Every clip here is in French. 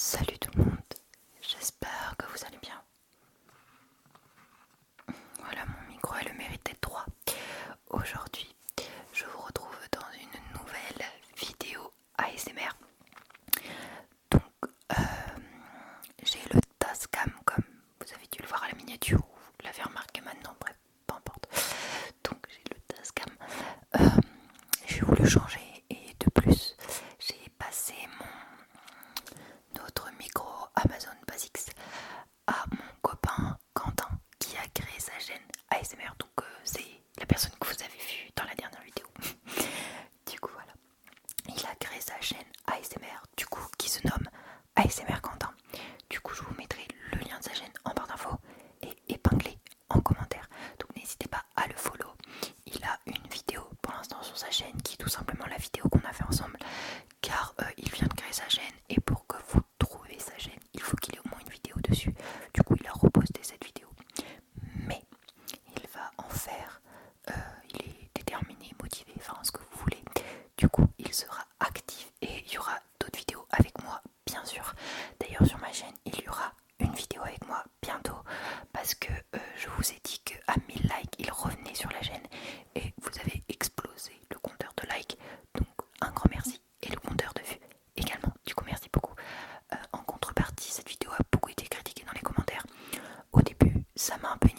Salut. them up in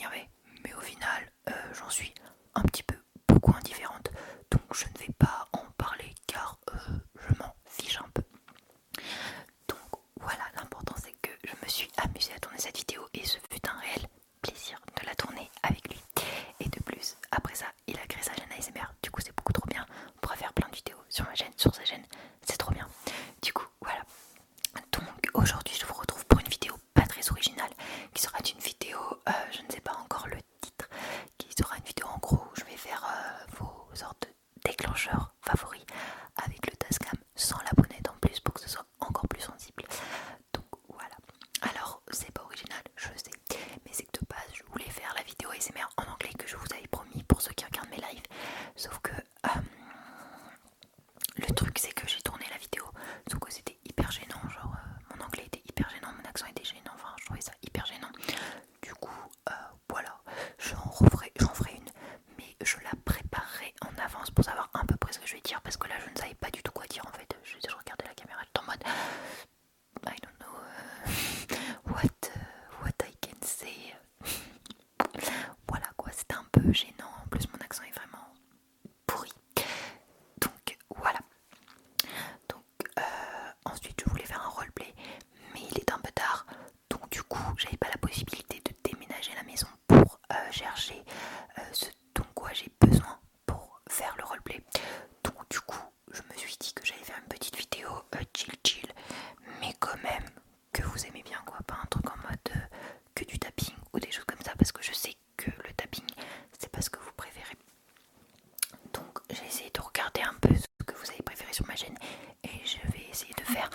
Ensuite, je vous faire.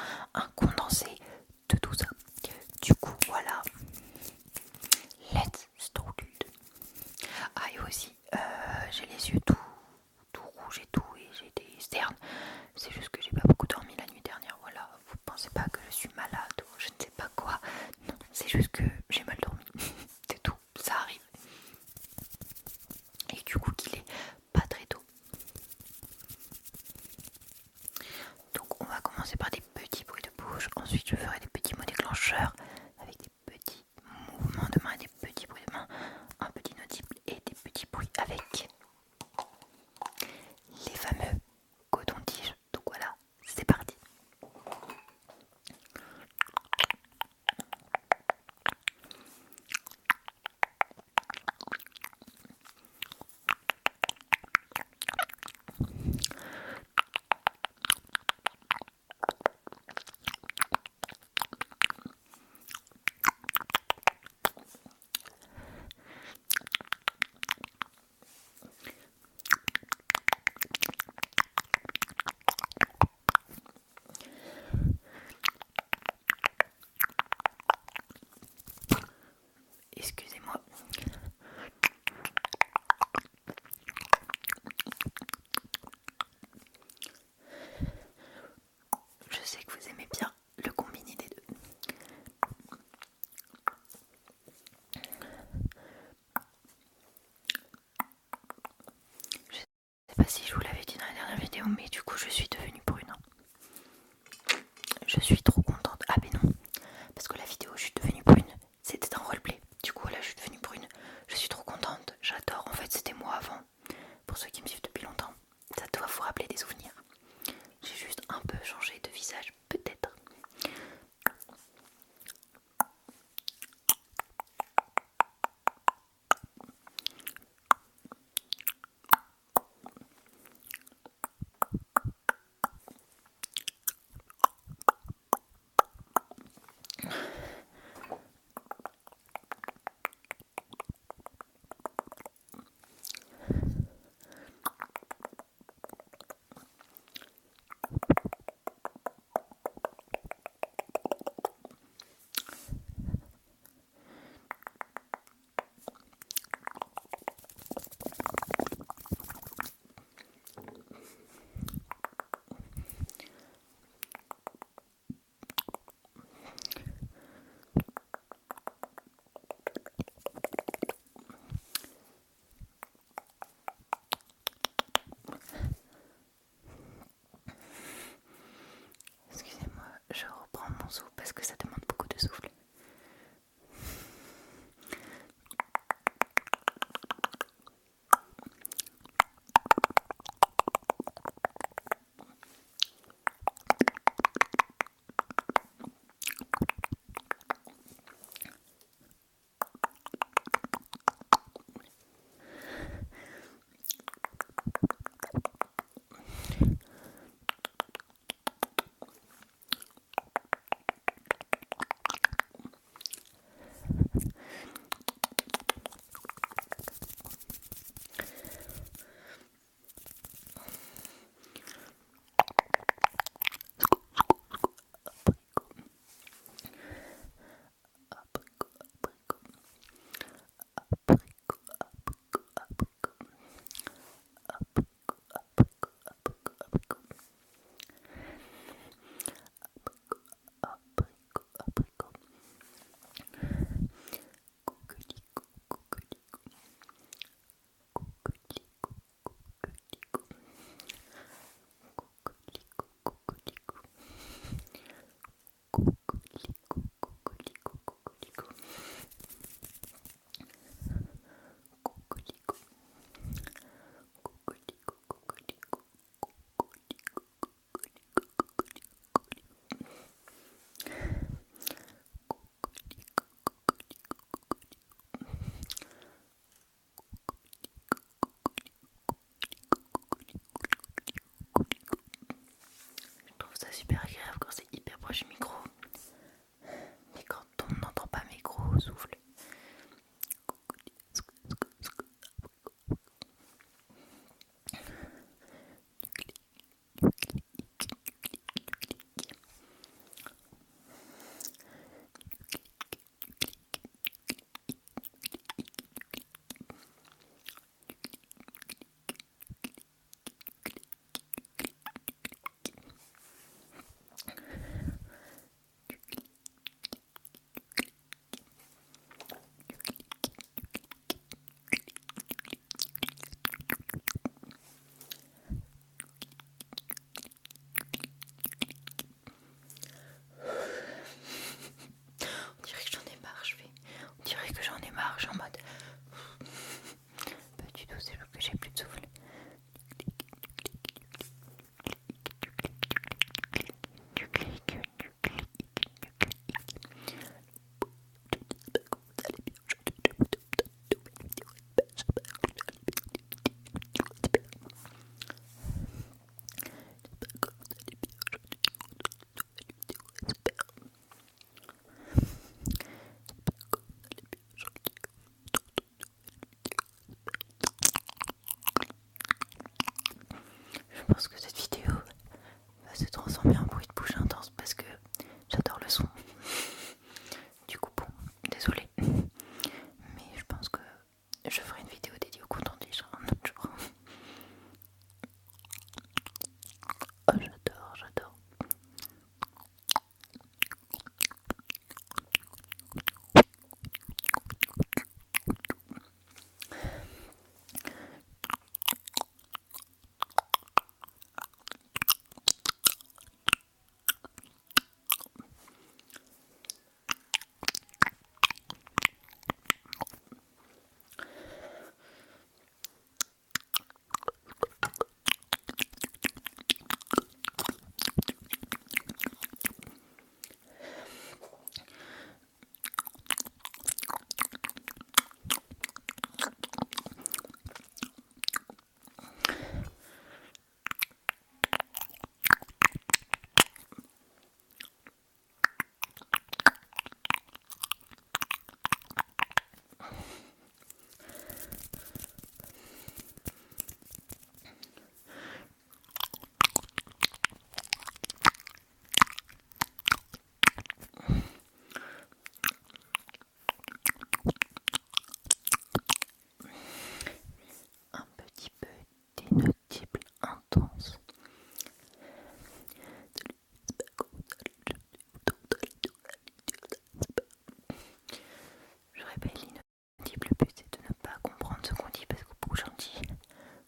ensuite je ferai des petits mots déclencheurs.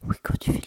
Oui, quand tu fais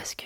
parce que